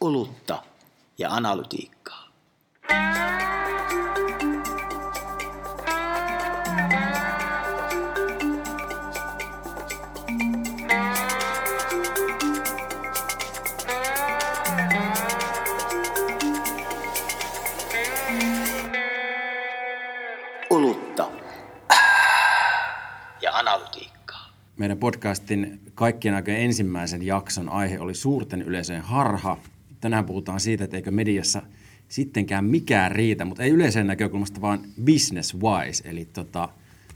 olutta ja analytiikkaa. Ja. Meidän podcastin kaikkien aikojen ensimmäisen jakson aihe oli suurten yleisöjen harha. Tänään puhutaan siitä, että eikö mediassa sittenkään mikään riitä, mutta ei yleisön näkökulmasta, vaan business wise. Eli tota,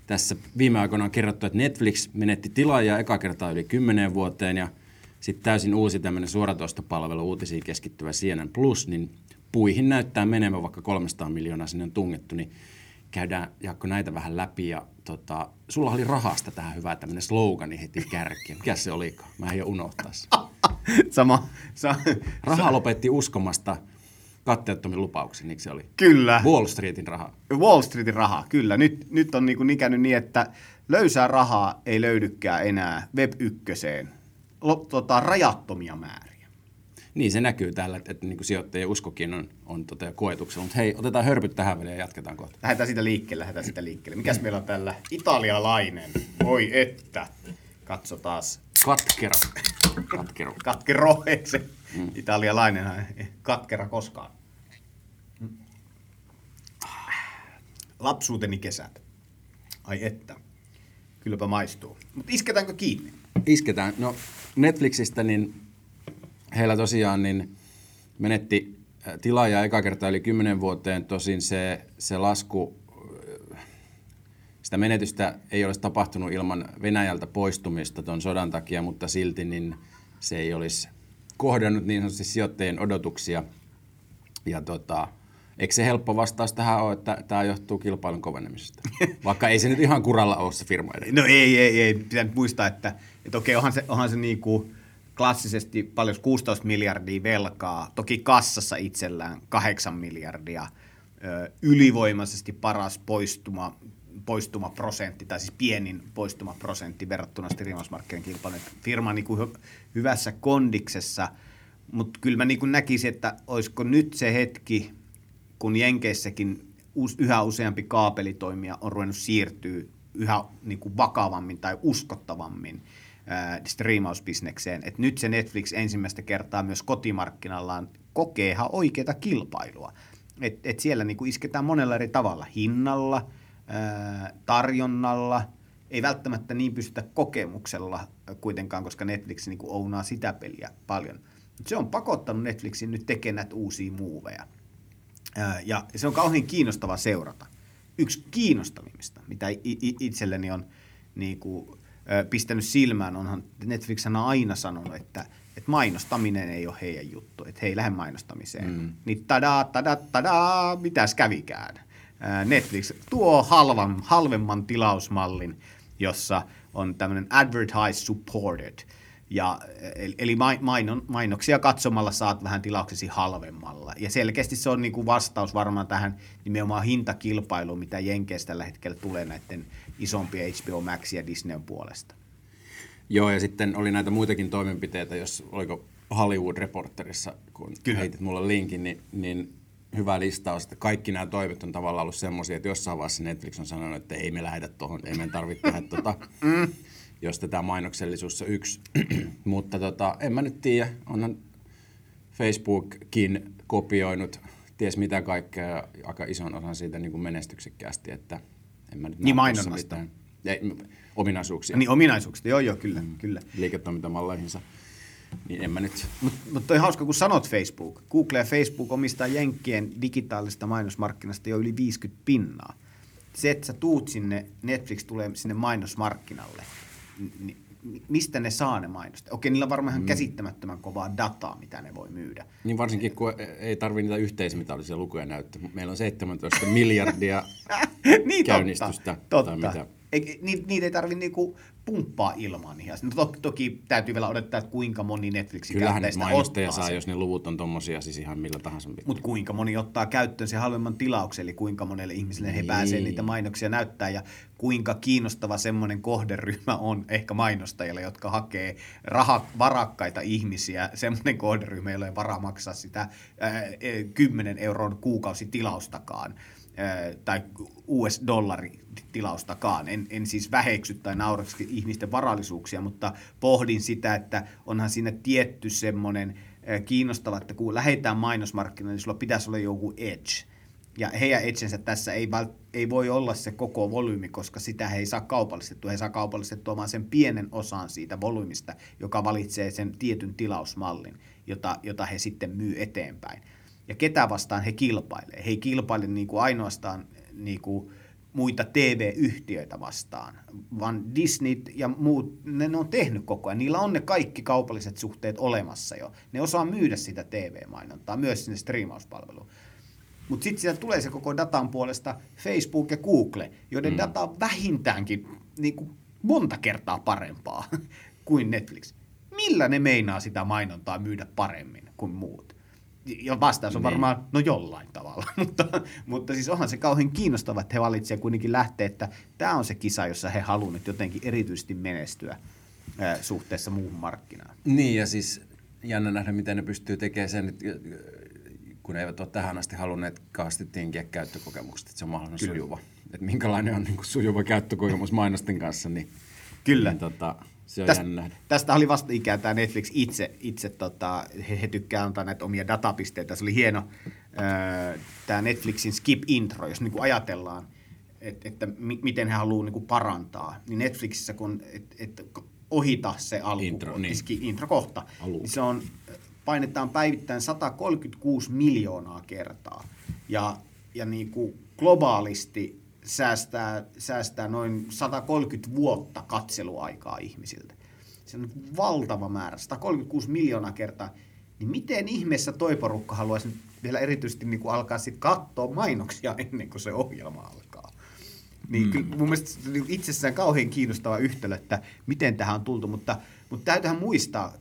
tässä viime aikoina on kerrottu, että Netflix menetti tilaajia eka kertaa yli 10 vuoteen ja sitten täysin uusi tämmöinen suoratoistopalvelu uutisiin keskittyvä CNN Plus, niin puihin näyttää menemään, vaikka 300 miljoonaa sinne on tungettu, niin käydään Jaakko näitä vähän läpi ja tota, sulla oli rahasta tähän hyvä tämmöinen slogani heti kärkeen. Mikä se olikaan? Mä en jo unohtaa sen. Sama. Sa- Raha lopetti uskomasta katteettomin lupauksin, niin se oli? Kyllä. Wall Streetin raha. Wall Streetin rahaa, kyllä. Nyt, nyt on niin ikänyt niin, että löysää rahaa ei löydykään enää web ykköseen. Lo, tota, rajattomia määriä. Niin se näkyy täällä, että, että niin kuin sijoittajien uskokin on, on tota koetuksella. Mutta hei, otetaan hörpyt tähän väliin ja jatketaan kohta. Lähdetään siitä liikkeelle, lähdetään siitä liikkeelle. Mikäs meillä on tällä? Italialainen. Oi että. Katso taas. Katkera. Katkero. Katkero, se mm. italialainen katkera koskaan. Lapsuuteni kesät. Ai että. Kylläpä maistuu. Mutta isketäänkö kiinni? Isketään. No Netflixistä, niin heillä tosiaan niin menetti tilaaja eka kertaa yli 10 vuoteen. Tosin se, se lasku, sitä menetystä ei olisi tapahtunut ilman Venäjältä poistumista tuon sodan takia, mutta silti niin se ei olisi kohdannut niin sanotusti sijoittajien odotuksia. Ja tota, eikö se helppo vastaus tähän ole, että tämä johtuu kilpailun kovenemisesta? Vaikka ei se nyt ihan kuralla ole se firma edelleen. No ei, ei, ei. Pitää nyt muistaa, että, että okei, onhan se, onhan se niinku klassisesti paljon 16 miljardia velkaa, toki kassassa itsellään 8 miljardia, ylivoimaisesti paras poistuma, poistumaprosentti, tai siis pienin poistumaprosentti verrattuna striimausmarkkinoiden kilpailuun. Firma niin kuin hy- hyvässä kondiksessa, mutta kyllä mä niin näkisin, että olisiko nyt se hetki, kun Jenkeissäkin yhä useampi kaapelitoimija on ruvennut siirtyä yhä niin kuin vakavammin tai uskottavammin striimausbisnekseen. Et nyt se Netflix ensimmäistä kertaa myös kotimarkkinallaan kokee ihan oikeaa kilpailua. Et, et siellä niin kuin isketään monella eri tavalla, hinnalla, tarjonnalla, ei välttämättä niin pystytä kokemuksella kuitenkaan, koska Netflix niin kuin ounaa sitä peliä paljon. Mut se on pakottanut Netflixin nyt tekemään uusia muuveja. Ja se on kauhean kiinnostava seurata. Yksi kiinnostavimmista, mitä itselleni on niin kuin, pistänyt silmään, onhan Netflix on aina sanonut, että, että mainostaminen ei ole heidän juttu, että he ei lähde mainostamiseen. Mm. Niin tada, tada, tada, mitäs kävikään. Ää, Netflix tuo halvan, halvemman tilausmallin, jossa on tämmöinen advertise supported, ja, eli- eli mai- mainon, mainoksia katsomalla saat vähän tilauksesi halvemmalla. Ja selkeästi se on niin kuin vastaus varmaan tähän nimenomaan hintakilpailuun, mitä Jenkeistä tällä hetkellä tulee näiden isompien HBO Max ja Disneyn puolesta. Joo, ja sitten oli näitä muitakin toimenpiteitä, jos oliko Hollywood Reporterissa, kun Kyllä. heitit mulle linkin, niin, niin hyvä listaus, että kaikki nämä toimet on tavallaan ollut semmoisia, että jossain vaiheessa Netflix on sanonut, että ei me lähdetä tuohon, ei meidän tarvitse tehdä tuota, jos tämä mainoksellisuus on yksi. Mutta tota, en mä nyt tiedä, onhan Facebookkin kopioinut ties mitä kaikkea aika ison osan siitä niin kuin menestyksekkäästi, että en mä nyt Niin mainonnasta. mitään- Ei, ominaisuuksia Niin ominaisuuksista, joo joo, kyllä, mm. kyllä. liiketoimintamalleihinsa. Niin en mä nyt... Mutta mut toi hauska, kun sanot Facebook. Google ja Facebook omistaa Jenkkien digitaalista mainosmarkkinasta jo yli 50 pinnaa. Se, että sä tuut sinne, Netflix tulee sinne mainosmarkkinalle, niin mistä ne saa ne mainosta? Okei, niillä on varmaan ihan käsittämättömän kovaa dataa, mitä ne voi myydä. Niin varsinkin, kun ei tarvitse niitä yhteismitallisia lukuja näyttää. Meillä on 17 miljardia niin käynnistystä. totta, totta. mitä. Ei, niitä ei tarvitse niinku pumppaa ilmaan niihin. No toki, toki täytyy vielä odottaa, että kuinka moni Netflixin Kyllähän käyttäjistä ottaa saa, sen. jos ne luvut on tommosia, siis ihan millä tahansa. Mutta kuinka moni ottaa käyttöön sen halvemman tilauksen, eli kuinka monelle ihmiselle he pääsee Niin. niitä mainoksia näyttää, ja kuinka kiinnostava semmoinen kohderyhmä on ehkä mainostajille, jotka hakee raha, varakkaita ihmisiä, semmoinen kohderyhmä, jolla ei varaa maksaa sitä e, 10 euron kuukausitilaustakaan ää, tai US-dollaritilaustakaan. En, en siis väheksy tai nauraksi ihmisten varallisuuksia, mutta pohdin sitä, että onhan siinä tietty semmoinen kiinnostava, että kun lähdetään mainosmarkkinoille, niin sulla pitäisi olla joku edge. Ja heidän edgensä tässä ei, ei voi olla se koko volyymi, koska sitä he ei saa kaupallistettua. He saa kaupallistettua vaan sen pienen osan siitä volyymista, joka valitsee sen tietyn tilausmallin, jota, jota he sitten myy eteenpäin. Ja ketä vastaan he kilpailee? He ei kilpaile niin kuin ainoastaan niin kuin muita TV-yhtiöitä vastaan, vaan Disney ja muut, ne, ne on tehnyt koko ajan. Niillä on ne kaikki kaupalliset suhteet olemassa jo. Ne osaa myydä sitä TV-mainontaa myös sinne striimauspalveluun. Mutta sitten sieltä tulee se koko datan puolesta Facebook ja Google, joiden mm. data on vähintäänkin niin kuin monta kertaa parempaa kuin Netflix. Millä ne meinaa sitä mainontaa myydä paremmin kuin muut? Ja vastaus on Niin. varmaan, no jollain tavalla, mutta, mutta siis onhan se kauhean kiinnostava, että he valitsevat kuitenkin lähteä, että tämä on se kisa, jossa he haluavat nyt jotenkin erityisesti menestyä ää, suhteessa muuhun markkinaan. Niin, ja siis jännä nähdä, miten ne pystyy tekemään sen, kun eivät ole tähän asti halunneet kauheasti tinkiä käyttökokemuksesta, että se on mahdollisimman Kyllä. sujuva. Että minkälainen on niin kuin sujuva käyttökokemus mainosten kanssa, niin, Kyllä. niin tota, se on Tästä, jännä tästä oli vasta ikään tämä Netflix itse, itse tota, he, he tykkää antaa näitä omia datapisteitä. Se oli hieno öö, tämä Netflixin skip intro, jos niinku ajatellaan, et, että mi, miten he haluaa niinku parantaa. Niin Netflixissä, kun et, et ohita se alku, Intro, niin. ski, intro kohta, niin se on, painetaan päivittäin 136 miljoonaa kertaa. Ja, ja niinku globaalisti säästää, säästää noin 130 vuotta katseluaikaa ihmisiltä. Se on valtava määrä, 136 miljoonaa kertaa. Niin miten ihmeessä toi porukka haluaisi vielä erityisesti niin kuin alkaa sitten katsoa mainoksia ennen kuin se ohjelma alkaa? Niin mm. kyllä mun mielestä se on niin itsessään kauhean kiinnostava yhtälö, että miten tähän on tultu, mutta, mutta täytyyhän muistaa,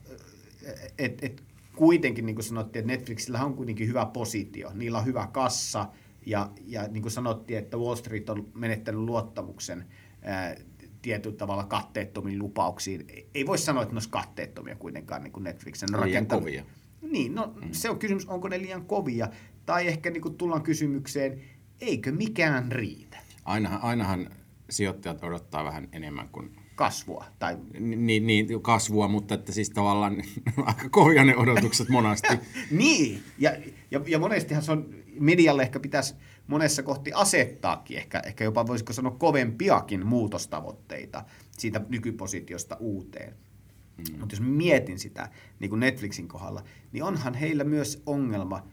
että et kuitenkin niin kuin sanottiin, että Netflixillä on kuitenkin hyvä positio, niillä on hyvä kassa, ja, ja niin kuin sanottiin, että Wall Street on menettänyt luottamuksen ää, tietyllä tavalla katteettomiin lupauksiin. Ei- voi sanoa, että ne olisi katteettomia kuitenkaan niin kuin Netflix. Ne on Liian rakentanut- kovia. Niin, no mm. se on kysymys, onko ne liian kovia, tai ehkä niin kuin tullaan kysymykseen, eikö mikään riitä Ainahan, ainahan sijoittajat odottaa vähän enemmän kuin kasvua. Tai, niin, niin, kasvua, mutta että siis tavallaan aika kovia ne odotukset monasti. niin, ja, ja, ja monestihan se on, medialle ehkä pitäisi monessa kohti asettaakin, ehkä, ehkä jopa voisiko sanoa kovempiakin muutostavoitteita siitä nykypositiosta uuteen. Mm. Mutta jos mietin sitä niin kuin Netflixin kohdalla, niin onhan heillä myös ongelma,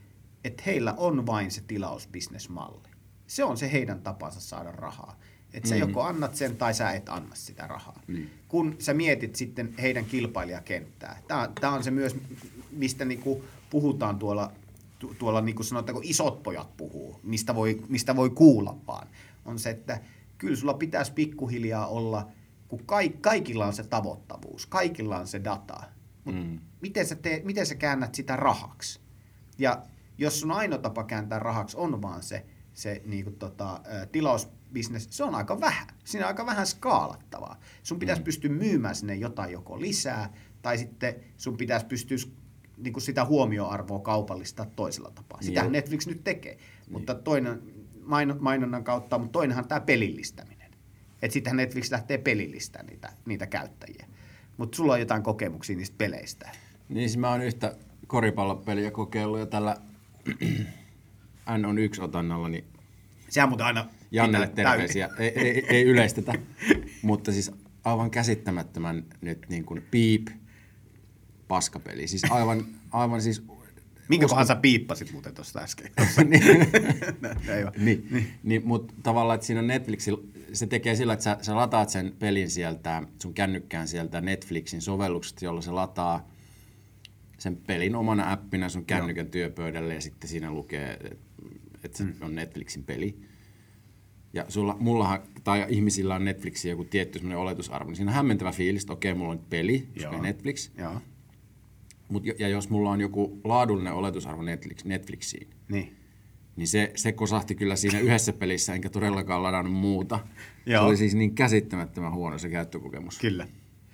että heillä on vain se tilausbisnesmalli. Se on se heidän tapansa saada rahaa. Että sä Mm. joko annat sen tai sä et anna sitä rahaa. Kun sä mietit sitten heidän kilpailijakenttää, tämä on se myös, mistä niinku puhutaan tuolla, tu, tuolla niinku sanotaanko isot pojat puhuu, mistä voi, mistä voi kuulla vaan, on se, että kyllä sulla pitäisi pikkuhiljaa olla, kun kaik, kaikilla on se tavoittavuus, kaikilla on se data, mutta mm. miten, sä teet, miten sä käännät sitä rahaksi? Ja jos sun ainoa tapa kääntää rahaksi on vaan se, se niin kuin tota, tilausbisnes, se on aika vähän. Siinä on aika vähän skaalattavaa. Sun pitäisi mm. pystyä myymään sinne jotain joko lisää, tai sitten sun pitäisi pystyä niin kuin sitä huomioarvoa kaupallistaa toisella tapaa. Sitähän Joo. Netflix nyt tekee. Mutta toinen maino- mainonnan kautta, mutta toinenhan tämä pelillistäminen. Että sittenhän Netflix lähtee pelillistämään niitä, niitä käyttäjiä. Mutta sulla on jotain kokemuksia niistä peleistä. Niin siis mä oon yhtä koripallopeliä kokeillut ja tällä N on yksi otannalla, niin Sehän muuten aina... Jannelle terveisiä. Ei, ei, ei yleistetä, mutta siis aivan käsittämättömän nyt niin kuin piip paskapeli. Siis aivan, aivan siis... Minkä kohan sä piippasit muuten tuosta äsken? niin, vaan. niin, niin. niin mutta tavallaan, että siinä Netflixillä, se tekee sillä, että sä, sä lataat sen pelin sieltä, sun kännykkään sieltä Netflixin sovelluksesta, jolla se lataa sen pelin omana appina sun kännykän työpöydälle ja sitten siinä lukee, että se on Netflixin peli. ja sulla, mullahan, tai ihmisillä on Netflixin joku tietty oletusarvo, niin siinä on hämmentävä fiilis, että okei, mulla on nyt peli, koska Joo. Netflix, Joo. Mut, ja jos mulla on joku laadullinen oletusarvo Netflix, Netflixiin, Niin. niin se, se kosahti kyllä siinä yhdessä pelissä, enkä todellakaan ladannut muuta. Se Joo. oli siis niin käsittämättömän huono se käyttökokemus. Kyllä.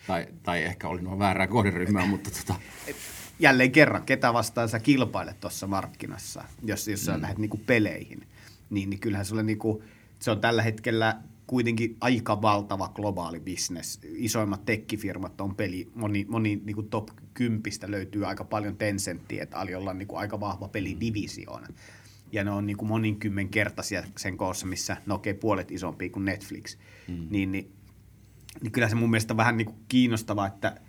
Tai, tai ehkä oli nuo väärää kohderyhmää, mutta tota, Jälleen kerran, ketä vastaan sä kilpailet tuossa markkinassa, jos, jos sä mm. lähdet niinku peleihin, niin, niin kyllähän sulle niinku, se on tällä hetkellä kuitenkin aika valtava globaali bisnes. Isoimmat tekkifirmat on peli, moni, moni niinku top 10 löytyy aika paljon Tencenttiä, että Aliolla on niinku aika vahva pelidivisioona. Ja ne on niinku moninkymmenkertaisia sen koossa, missä ne okei puolet isompia kuin Netflix. Mm. Niin, niin, niin kyllä se mun mielestä on vähän niinku kiinnostavaa, että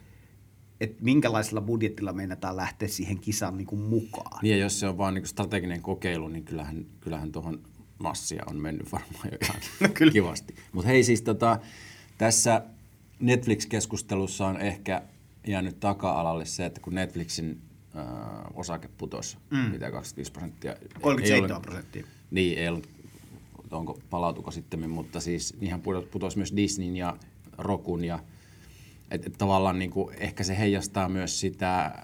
että minkälaisella budjetilla meinataan lähteä siihen kisaan niin kuin mukaan. niin ja jos se on vaan niin strateginen kokeilu, niin kyllähän, kyllähän tuohon massia on mennyt varmaan jo ihan No kyllä. kivasti. Mutta hei siis tota, tässä Netflix-keskustelussa on ehkä jäänyt taka-alalle se, että kun Netflixin äh, osake putosi, mm. mitä 25 prosenttia. ei 37 ollut- prosenttia. Niin, ei ollut, onko palautuko sitten, mutta siis ihan putosi, putosi myös Disneyn ja Rokun ja et, et tavallaan niin kuin, ehkä se heijastaa myös sitä,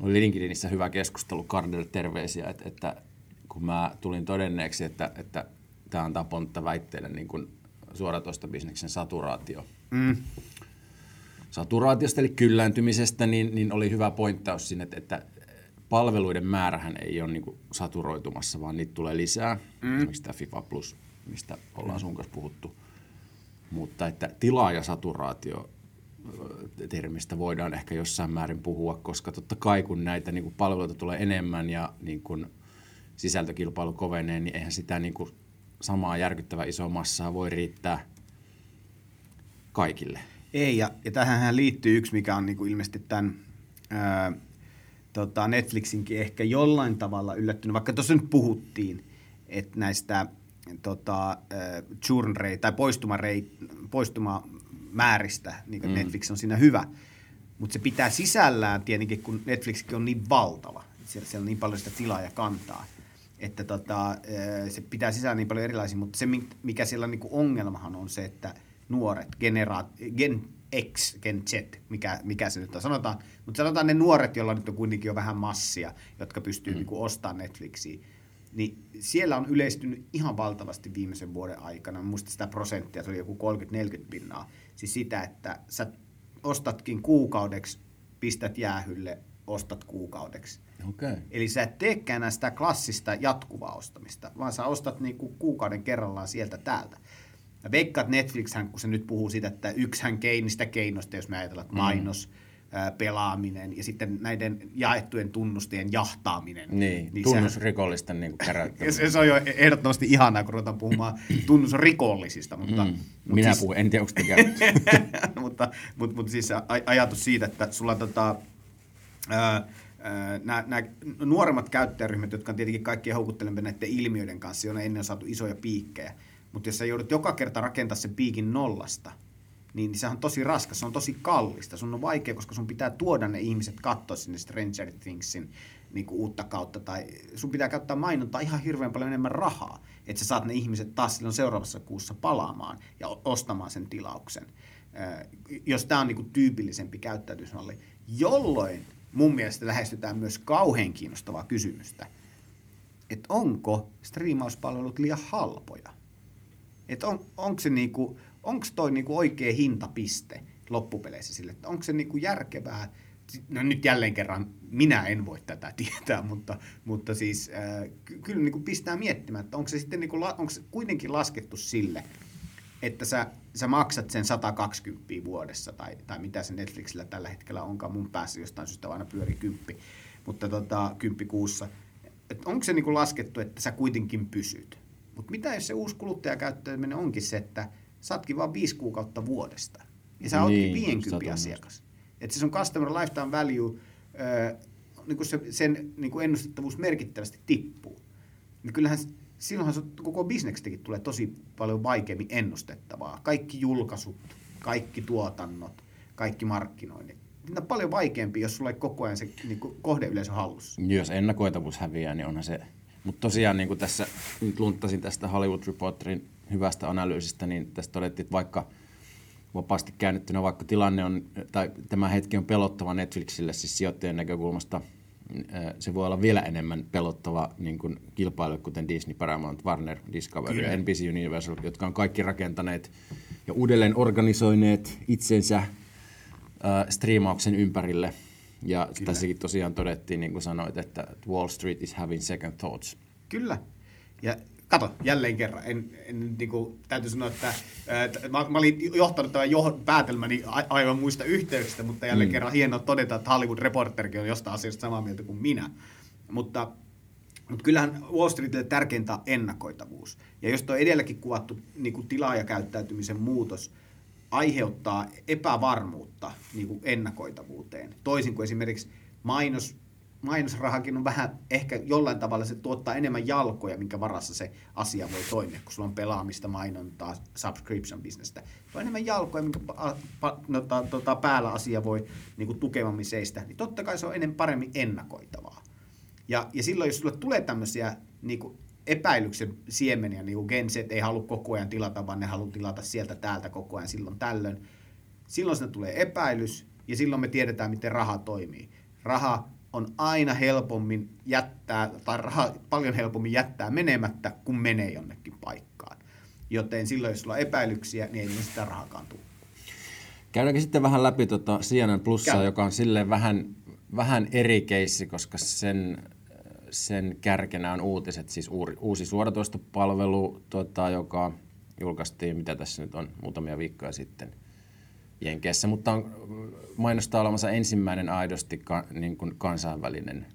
oli LinkedInissä hyvä keskustelu Kardelle terveisiä, että, että kun mä tulin todenneeksi, että, että tämä antaa pontta väitteelle niin kuin suoratoistobisneksen saturaatio. Mm. Saturaatiosta eli kyllääntymisestä, niin, niin oli hyvä pointtaus sinne, että, että palveluiden määrähän ei ole niin kuin saturoitumassa, vaan niitä tulee lisää. Mm. Esimerkiksi tämä FIFA Plus, mistä ollaan sun kanssa puhuttu. Mutta että tilaajasaturaatio termistä voidaan ehkä jossain määrin puhua, koska totta kai kun näitä niin kuin palveluita tulee enemmän ja niin kuin sisältökilpailu kovenee, niin eihän sitä niin kuin samaa järkyttävää isoa massaa voi riittää kaikille. Ei, ja, ja tähän liittyy yksi, mikä on niinku ilmeisesti tämän ää, tota Netflixinkin ehkä jollain tavalla yllättynyt, vaikka tuossa nyt puhuttiin, että näistä tota, ää, churn rate, tai poistuma, rate, poistuma määristä, niin mm. Netflix on siinä hyvä, mutta se pitää sisällään tietenkin, kun Netflixkin on niin valtava, siellä, siellä on niin paljon sitä tilaa ja kantaa, että tota, ää, se pitää sisällä niin paljon erilaisia, mutta se mi- mikä siellä niinku ongelmahan on se, että nuoret, generaat, gen X, gen Z, mikä, mikä se nyt on, sanotaan, mutta sanotaan ne nuoret, joilla nyt on kuitenkin jo vähän massia, jotka pystyy mm. niinku ostamaan Netflixiä, niin siellä on yleistynyt ihan valtavasti viimeisen vuoden aikana. Muista sitä prosenttia, se oli joku 30-40 pinnaa. Siis sitä, että sä ostatkin kuukaudeksi, pistät jäähylle, ostat kuukaudeksi. Okei. Eli sä et teekään enää sitä klassista jatkuvaa ostamista, vaan sä ostat niinku kuukauden kerrallaan sieltä täältä. Ja veikkaat Netflixhän, kun se nyt puhuu siitä, että yksihän keinistä keinoista, jos me ajatellaan, että mainos, ää, pelaaminen ja sitten näiden jaettujen tunnustien jahtaaminen. Niin, sehän- tunnusrikollisten niin käräyttäminen. se, se on jo ehdottomasti ihanaa, kun ruvetaan puhumaan tunnusrikollisista. Mutta, Mm. mutta Minä siis, puhun, en tiedä, onko mutta, mutta, mutta siis aj- ajatus siitä, että sulla tota, nämä, nämä nuoremmat käyttäjäryhmät, jotka on tietenkin kaikkien houkuttelemaan näiden ilmiöiden kanssa, joilla ennen on saatu isoja piikkejä. Mutta jos sä joudut joka kerta rakentaa sen piikin nollasta, niin se on tosi raskas, se on tosi kallista. Sun on vaikea, koska sun pitää tuoda ne ihmiset katsoa sinne Stranger Thingsin niin kuin uutta kautta, tai sun pitää käyttää mainontaa ihan hirveän paljon enemmän rahaa, että sä saat ne ihmiset taas silloin seuraavassa kuussa palaamaan ja ostamaan sen tilauksen. Ö, jos tämä on niin kuin tyypillisempi käyttäytymismalli, jolloin mun mielestä lähestytään myös kauhean kiinnostavaa kysymystä, että onko striimauspalvelut liian halpoja? Että on, onko se niinku, onko toi niinku oikea hintapiste loppupeleissä sille, että onko se niinku järkevää, no nyt jälleen kerran minä en voi tätä tietää, mutta, mutta siis äh, ky- kyllä niinku pistää miettimään, että onko se sitten niinku, la- onko se kuitenkin laskettu sille, että sä, sä maksat sen 120 vuodessa tai, tai mitä se Netflixillä tällä hetkellä onkaan, mun päässä jostain syystä aina pyörii kymppi, mutta tota, kymppi kuussa. Et onko se niinku laskettu, että sä kuitenkin pysyt? Mutta mitä jos se uusi kuluttajakäyttäytyminen onkin se, että sä ootkin vaan viisi kuukautta vuodesta ja sä ootkin Niin, 50 satunnaista. asiakas. Että se sun customer lifetime value, ö, niin se, sen niin kuin ennustettavuus merkittävästi tippuu. Niin kyllähän silloinhan se koko bisneksestäkin tulee tosi paljon vaikeammin ennustettavaa. Kaikki julkaisut, kaikki tuotannot, kaikki markkinoinnit. Niitä on paljon vaikeampi, jos sulla ei koko ajan se niin kuin kohdeyleisö hallussa. Jos ennakoitavuus häviää, niin onhan se Mutta tosiaan niin kuin tässä nyt lunttasin tästä Hollywood Reporterin hyvästä analyysistä, niin tässä todettiin, että vaikka vapaasti käännettynä, vaikka tilanne on, tai tämä hetki on pelottava Netflixille siis sijoittajien näkökulmasta, se voi olla vielä enemmän pelottava niin kuin kilpailu, kuten Disney, Paramount, Warner, Discovery Kyllä. ja NBC Universal, jotka on kaikki rakentaneet ja uudelleen organisoineet itsensä äh, striimauksen ympärille. Ja Kyllä. tässäkin tosiaan todettiin, niin kuin sanoit, että Wall Street is having second thoughts. Kyllä. Ja kato, jälleen kerran. En, en, niin kuin, täytyy sanoa, että ää, mä, mä olin johtanut tämän jo, päätelmäni a, aivan muista yhteyksistä, mutta jälleen mm. kerran hienoa todeta, että Hollywood Reporterkin on jostain asiasta samaa mieltä kuin minä. Mutta, mutta kyllähän Wall Streetille tärkeintä on ennakoitavuus. Ja jos tuo edelläkin kuvattu niin kuin tilaajakäyttäytymisen muutos aiheuttaa epävarmuutta niin kuin ennakoitavuuteen, toisin kuin esimerkiksi mainos mainosrahakin on vähän, ehkä jollain tavalla se tuottaa enemmän jalkoja, minkä varassa se asia voi toimia, kun sulla on pelaamista, mainontaa, subscription businessta. Se on enemmän jalkoja, minkä pa, pa, no, ta, tota, päällä asia voi niin kuin tukevammin seistä, niin totta kai se on enemmän paremmin ennakoitavaa. Ja, ja silloin, jos sulle tulee tämmöisiä niin kuin epäilyksen siemeniä, niin kuin Gen Z ei halua koko ajan tilata, vaan ne haluaa tilata sieltä täältä koko ajan silloin tällöin, silloin sinne tulee epäilys, ja silloin me tiedetään, miten raha toimii. Raha on aina helpommin jättää, tai raha paljon helpommin jättää menemättä, kun menee jonnekin paikkaan. Joten silloin, jos sulla on epäilyksiä, niin ei sitä rahakaan tule. Käydäänkö sitten vähän läpi tuota CNN Plussaa, Käy. joka on silleen vähän, vähän eri keissi, koska sen, sen kärkenä on uutiset, siis uusi, uusi suoratoistopalvelu, tuota, joka julkaistiin, mitä tässä nyt on, muutamia viikkoja sitten – Jenkeissä, mutta on mainostaa olemassa ensimmäinen aidosti ka, niin kuin kansainvälinen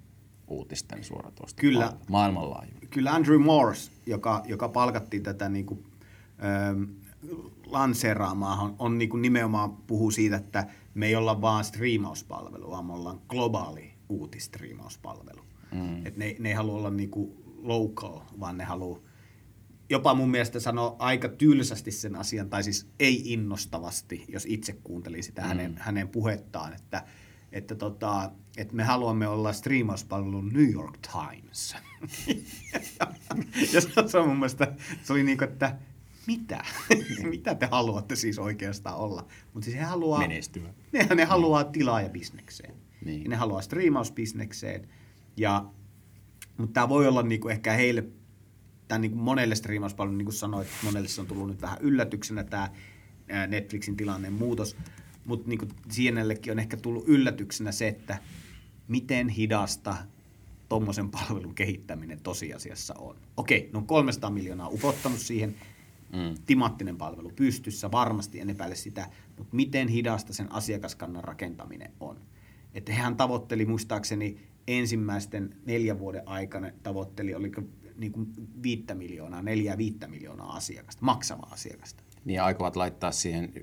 uutisten suoratoista kyllä, maailmanlaajuinen. Kyllä Andrew Morse, joka, joka palkattiin tätä niin kuin, ähm, lanseeraamaan, on, on niin kuin nimenomaan puhuu siitä, että me ei olla vaan striimauspalvelu, vaan me ollaan globaali uutistriimauspalvelu. Mm. Et ne, ne ei halua olla niin kuin local, vaan ne haluaa jopa mun mielestä sanoi aika tylsästi sen asian, tai siis ei innostavasti, jos itse kuuntelin sitä mm. hänen, hänen puhettaan, että, että, tota, että me haluamme olla striimauspalvelu New York Times. ja se on mun mielestä, se oli niin kuin, että mitä? mitä te haluatte siis oikeastaan olla? Mutta siis he haluaa... Menestyä. Ne, ne haluaa tilaa bisnekseen. Niin. Ja ne haluaa striimausbisnekseen. Ja, mutta tämä voi olla niinku ehkä heille tämä niin kuin monelle striimauspalvelulle, niin kuin sanoit, monelle se on tullut nyt vähän yllätyksenä tämä Netflixin tilanne muutos, mutta niin CNNllekin on ehkä tullut yllätyksenä se, että miten hidasta tuommoisen palvelun kehittäminen tosiasiassa on. Okei, no 300 miljoonaa upottanut siihen, mm. timattinen palvelu pystyssä, varmasti en epäile sitä, mutta miten hidasta sen asiakaskannan rakentaminen on. Että hehän tavoitteli muistaakseni ensimmäisten neljän vuoden aikana tavoitteli, oliko niin kuin viittä miljoonaa, neljää viittä miljoonaa asiakasta, maksavaa asiakasta. Niin aikovat laittaa siihen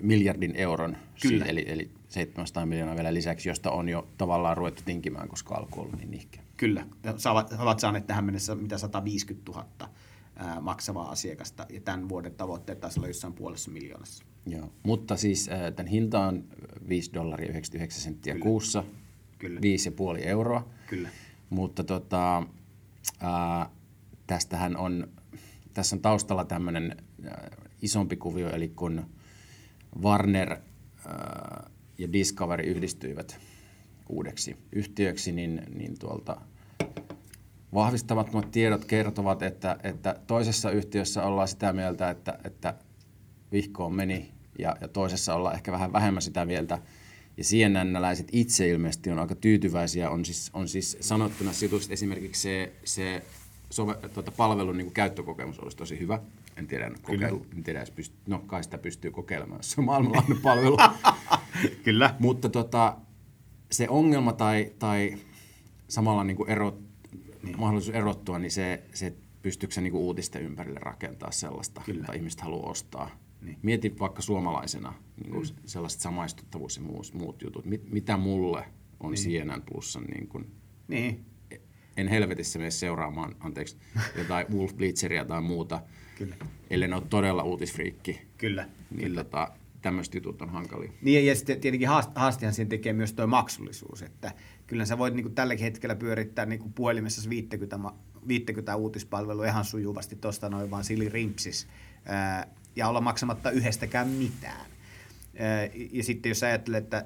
miljardin euron, Kyllä. Siis, eli, eli 700 miljoonaa vielä lisäksi, josta on jo tavallaan ruvettu tinkimään, koska alku ollut niin nihkeä. Kyllä, saavat, ovat saaneet tähän mennessä mitä 150 000 ää, maksavaa asiakasta, ja tämän vuoden tavoitteet taisi olla jossain puolessa miljoonassa. Joo, mutta siis tämän hinta on 5 dollaria 99 senttiä Kyllä. kuussa, Kyllä. 5,5 euroa. Kyllä. Mutta tota, Tästähän on, tässä on taustalla tämmöinen isompi kuvio, eli kun Warner ja Discovery yhdistyivät uudeksi yhtiöksi, niin, niin tuolta vahvistamattomat tiedot kertovat, että, että toisessa yhtiössä ollaan sitä mieltä, että, että vihkoon meni, ja, ja toisessa ollaan ehkä vähän vähemmän sitä mieltä, ja CNN-läiset itse ilmeisesti on aika tyytyväisiä. On siis, on siis sanottuna situsti esimerkiksi se, se sove, tuota, palvelun niin kuin käyttökokemus olisi tosi hyvä. En tiedä, kokeilu, en tiedä pyst- no kai sitä pystyy kokeilemaan, jos se on maailmanlainen palvelu. Kyllä. Mutta tota, se ongelma tai, tai samalla niin kuin erot, niin. mahdollisuus erottua, niin se, se pystyykö se niin kuin uutisten ympärille rakentaa sellaista, Kyllä. jota ihmiset haluaa ostaa. Niin. Mieti vaikka suomalaisena niin kuin mm. sellaiset samaistuttavuus ja muut, muut jutut. Mit, mitä mulle on niin. CNN Plusan niin kuin, niin. En helvetissä mene seuraamaan, anteeksi, jotain Wolf Blitzeria tai muuta, Kyllä. ellei ne ole todella uutisfriikki. Kyllä. Niin Kyllä. Tota, tämmöiset jutut on hankalia. Niin, ja sitten tietenkin haast- haastehan siihen tekee myös tuo maksullisuus, että kyllä sä voit niin kuin tälläkin hetkellä pyörittää niin kuin puhelimessa 50, ma- 50 uutispalvelua ihan sujuvasti tuosta noin vaan silirimpsis ää, ja olla maksamatta yhdestäkään mitään. Ää, ja sitten jos ajattelee, että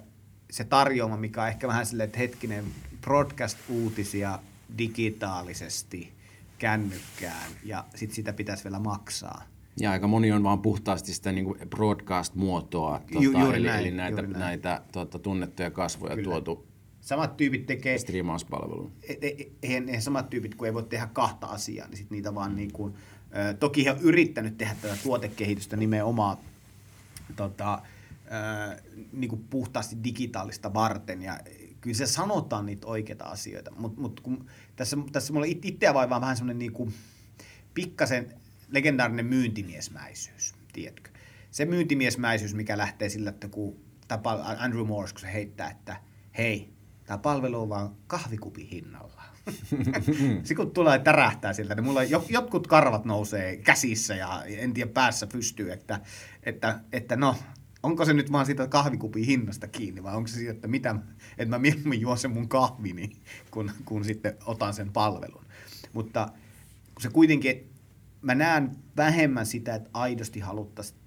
se tarjoama, mikä on ehkä vähän silleen, että hetkinen, broadcast-uutisia digitaalisesti kännykkään ja sitten sitä pitäisi vielä maksaa. Ja aika moni on vaan puhtaasti sitä niin broadcast-muotoa, Ju- tota, juuri eli, näin, eli näitä, juuri näin. näitä tota, tunnettuja kasvoja Kyllä. tuotu Samat tyypit tekee striimauspalveluun. et- et- eihän, eihän samat tyypit, kun ei voi tehdä kahta asiaa, niin sit niitä vaan niin kuin, toki he on yrittänyt tehdä tätä tuotekehitystä nimenomaan tota, niin kuin puhtaasti digitaalista varten, ja kyllä se sanotaan niitä oikeita asioita, mutta mut, tässä, tässä mulla it- itseä vaivaa vähän semmoinen niin kuin pikkasen legendaarinen myyntimiesmäisyys, tiedätkö? Se myyntimiesmäisyys, mikä lähtee sillä, että kun Andrew Morse, kun se heittää, että hei, tämä palvelu on vaan kahvikupin hinnalla. Sitten kun tulee tärähtää siltä, niin mulla jo- jotkut karvat nousee käsissä ja en tiedä päässä pystyy, että, että, että no, onko se nyt vaan siitä kahvikupin hinnasta kiinni vai onko se siitä, että, mitä, että mä mieluummin juon sen mun kahvini, kun, kun sitten otan sen palvelun. Mutta se kuitenkin, mä näen vähemmän sitä, että aidosti haluttaisiin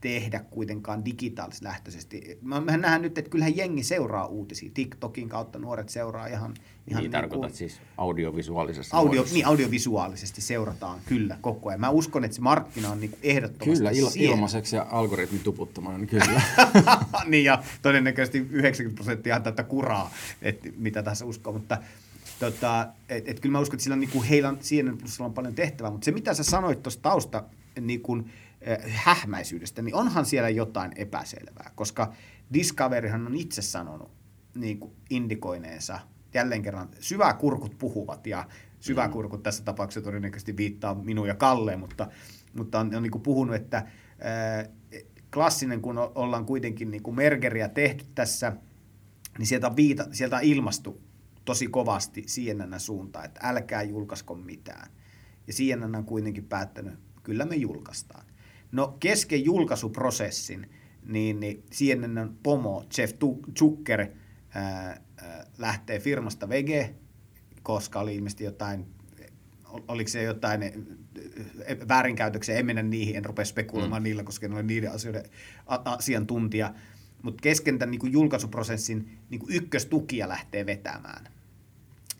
tehdä kuitenkaan digitaalislähtöisesti. Mä nähdään nyt, että kyllähän jengi seuraa uutisia. TikTokin kautta nuoret seuraa ihan... ihan Niin tarkoitat siis audiovisuaalisessa Audio, muodossa. niin, audiovisuaalisesti seurataan kyllä koko ajan. Mä uskon, että se markkina on niin kuin ehdottomasti Kyllä, il, siellä. ilmaiseksi ja algoritmin tuputtamana, niin kyllä. niin ja todennäköisesti 90 prosenttia tätä kuraa, että mitä tässä uskoo, mutta tota, et, et kyllä mä uskon, että sillä on, niin kuin, heillä on, Plusilla on paljon tehtävää, mutta se mitä sä sanoit tuosta tausta niin kuin, hähmäisyydestä, niin onhan siellä jotain epäselvää, koska Discoveryhan on itse sanonut niin kuin indikoineensa jälleen kerran syväkurkut puhuvat ja syväkurkut tässä tapauksessa todennäköisesti viittaa minun ja Kalleen, mutta, mutta on, on niin kuin puhunut, että ää, klassinen, kun ollaan kuitenkin niin kuin mergeriä tehty tässä, niin sieltä on, viita, sieltä on ilmastu tosi kovasti CNN suuntaan, että älkää julkaisko mitään. Ja CNN on kuitenkin päättänyt, kyllä me julkaistaan. No kesken julkaisuprosessin, niin, niin CNN pomo Jeff Zucker ää, ää, lähtee firmasta vege, koska oli ilmeisesti jotain, ol- oliko se jotain väärinkäytöksiä, en mennä niihin, en rupea spekuloimaan mm. niillä, koska en ole niiden asioiden a- asiantuntija. Mutta kesken tämän niin kuin julkaisuprosessin niin kuin ykköstukia lähtee vetämään.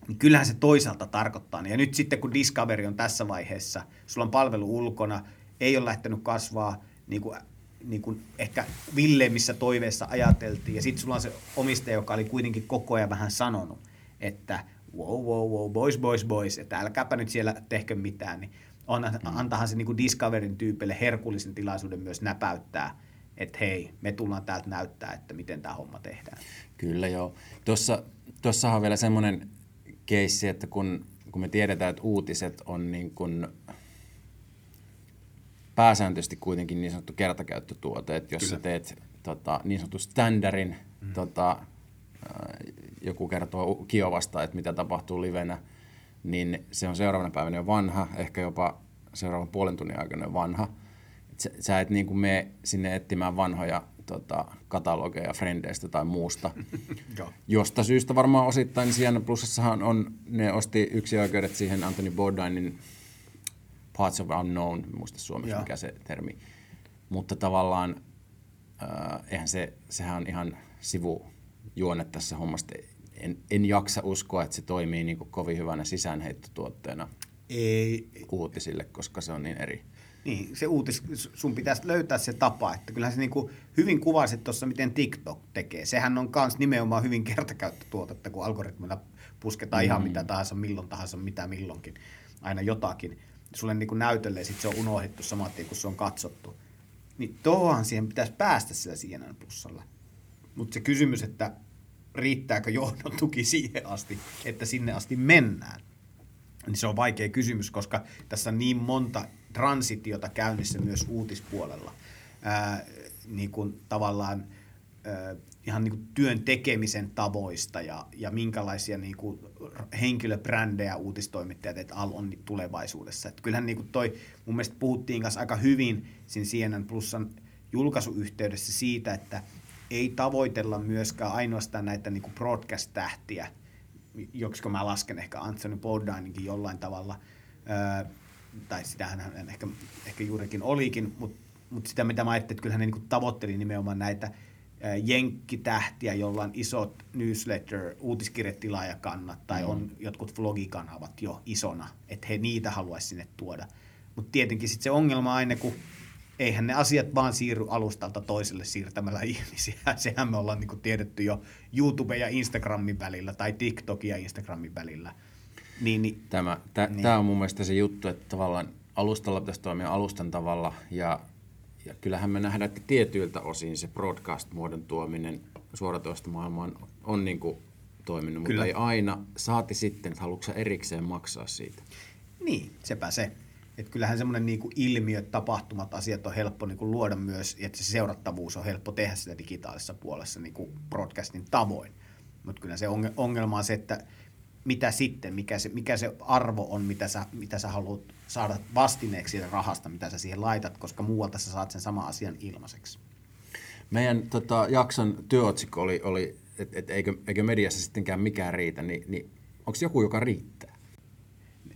Niin kyllähän se toisaalta tarkoittaa. Ja nyt sitten kun Discovery on tässä vaiheessa, sulla on palvelu ulkona, ei ole lähtenyt kasvaa niin kuin, niin kuin ehkä villeimmissä toiveissa ajateltiin. Ja sitten sulla on se omistaja, joka oli kuitenkin koko ajan vähän sanonut, että wow, wow, wow, boys, boys, boys, että älkääpä nyt siellä tehkö mitään. Niin on, antahan se niin kuin Discoverin tyypille herkullisen tilaisuuden myös näpäyttää, että hei, me tullaan täältä näyttää, että miten tämä homma tehdään. Kyllä joo. Tuossa, tuossahan on vielä semmoinen keissi, että kun, kun me tiedetään, että uutiset on niin kuin pääsääntöisesti kuitenkin niin sanottu kertakäyttötuote, että jos Kyllä. sä teet tota, niin sanotun standardin, mm. tota, joku kertoo Kiovasta, että mitä tapahtuu livenä, niin se on seuraavana päivänä jo vanha, ehkä jopa seuraavan puolen tunnin aikana jo vanha. Et sä, sä et niin kuin mene sinne etsimään vanhoja tota, katalogeja Frendeistä tai muusta. Josta syystä varmaan osittain CNN Plusassahan on, ne osti yksi oikeudet siihen Anthony Bourdainin Parts of Unknown, muista suomeksi Joo. mikä se termi. Mutta tavallaan, äh, eihän se, sehän on ihan sivujuone tässä hommasta. En, en jaksa uskoa, että se toimii niin kuin kovin hyvänä sisäänheittotuotteena Ei, uutisille, koska se on niin eri. Niin, se uutis, sun pitäisi löytää se tapa, että kyllähän se niinku hyvin kuvasit tuossa, miten TikTok tekee. Sehän on myös nimenomaan hyvin kertakäyttötuotetta, kun algoritmilla pusketaan mm. ihan mitä tahansa, milloin tahansa, mitä milloinkin, aina jotakin. Sulle niinku näytölle sit se on unohdettu saman tien, kun se on katsottu. Niin tuohon siihen pitäisi päästä sillä CNN plussalla. Mutta se kysymys, että riittääkö johdon tuki siihen asti, että sinne asti mennään niin se on vaikea kysymys, koska tässä on niin monta transitiota käynnissä myös uutispuolella. Ää, niin kuin tavallaan ää, ihan niin kuin työn tekemisen tavoista ja, ja minkälaisia niin kuin henkilöbrändejä uutistoimittajat et al on tulevaisuudessa. Et kyllähän niin kuin toi, mun mielestä puhuttiin kanssa aika hyvin siinä CNN Plusan julkaisuyhteydessä siitä, että ei tavoitella myöskään ainoastaan näitä niin broadcast-tähtiä, joksi mä lasken ehkä Anthony Bourdainenkin jollain tavalla, öö, tai sitähän hän ehkä, ehkä juurikin olikin, mutta mut sitä mitä mä ajattelin, että kyllä hän niin tavoitteli nimenomaan näitä jenkkitähtiä, joilla on isot newsletter, uutiskirjetilaajakannat tai mm. on jotkut vlogikanavat jo isona, että he niitä haluaisi sinne tuoda. Mutta tietenkin sitten se ongelma aina, kun eihän ne asiat vaan siirry alustalta toiselle siirtämällä ihmisiä. Sehän me ollaan niin tiedetty jo YouTube ja Instagramin välillä tai TikTok ja Instagramin välillä. Niin, niin, tämä, tä, niin. tämä on mun mielestä se juttu, että tavallaan alustalla pitäisi toimia alustan tavalla ja, ja kyllähän me nähdään, että tietyiltä osin se broadcast-muodon tuominen suoratoista maailmaan on, niin kuin toiminut, Kyllä. mutta ei aina. Saati sitten, että haluatko erikseen maksaa siitä? Niin, sepä se. Että kyllähän semmoinen niin ilmiö, tapahtumat, asiat on helppo niin kuin luoda myös, että se seurattavuus on helppo tehdä sitä digitaalisessa puolessa niin kuin broadcastin tavoin. Mutta kyllä se ongelma on se, että mitä sitten, mikä se, mikä se arvo on, mitä sä, mitä sä haluat saada vastineeksi siitä rahasta, mitä sä siihen laitat, koska muualta sä saat sen sama asian ilmaiseksi. Meidän tota, jakson työotsikko oli, oli että et eikö, eikö mediassa sittenkään mikään riitä, niin, niin onko joku, joka riittää?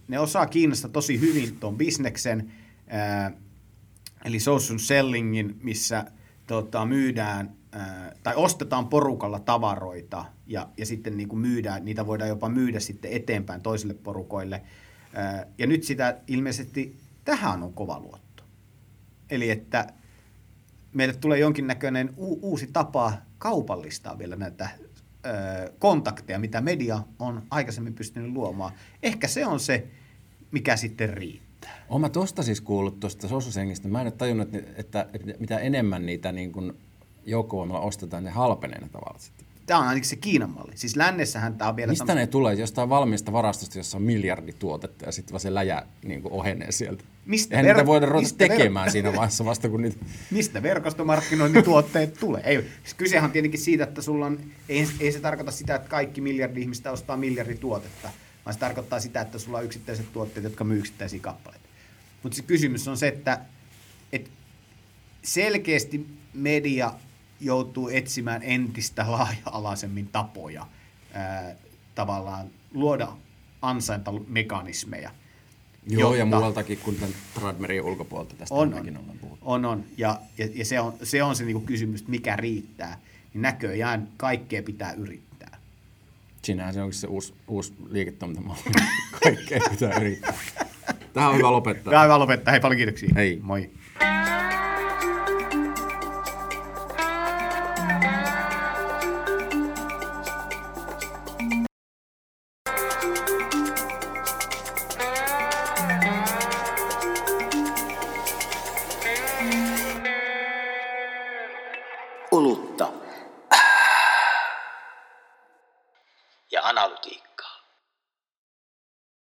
ne osaa Kiinasta tosi hyvin tuon bisneksen, ää, eli social sellingin, missä tota, myydään ää, tai ostetaan porukalla tavaroita ja, ja sitten niin kuin myydään, niitä voidaan jopa myydä sitten eteenpäin toisille porukoille. Ja nyt sitä ilmeisesti tähän on kova luotto. Eli että meille tulee jonkinnäköinen u- uusi tapa kaupallistaa vielä näitä kontakteja, mitä media on aikaisemmin pystynyt luomaan. Ehkä se on se, mikä sitten riittää. Olen mä tuosta siis kuullut tuosta sosusengistä. Mä en ole tajunnut, että, että, että mitä enemmän niitä niin kuin joukkovoimalla ostetaan, ne halpenee ne tavallaan sitten. Tämä on ainakin se Kiinan malli. Siis lännessähän tämä on vielä... Mistä ne tulee? Jostain valmiista varastosta, jossa on miljardi tuotetta ja sitten vaan se läjä niin kuin ohenee sieltä. Mistä Eihän ver- niitä voida ruveta tekemään ver- siinä vaiheessa vasta, kun niitä... Mistä verkostomarkkinoinnin tuotteet tulee? Ei, siis kysehän on tietenkin siitä, että sulla on... Ei, ei se tarkoita sitä, että kaikki miljardi ihmistä ostaa miljardi tuotetta vaan se tarkoittaa sitä, että sulla on yksittäiset tuotteet, jotka myy yksittäisiä kappaleita. Mutta se kysymys on se, että, että selkeästi media joutuu etsimään entistä laaja-alaisemmin tapoja ää, tavallaan luoda ansaintamekanismeja. Joo, jotta, ja muualtakin kuin tämän Tradmerin ulkopuolelta tästä on, on, ollaan puhuttu. On, on. Ja, ja, ja se on se, on se niinku kysymys, mikä riittää. Niin näköjään kaikkea pitää yrittää. Siinähän se onkin se uusi, uusi liiketoimintamalli. Kaikkea pitää yrittää. Tähän on hyvä lopettaa. Tähän on hyvä lopettaa. Hei, paljon kiitoksia. Hei. Moi.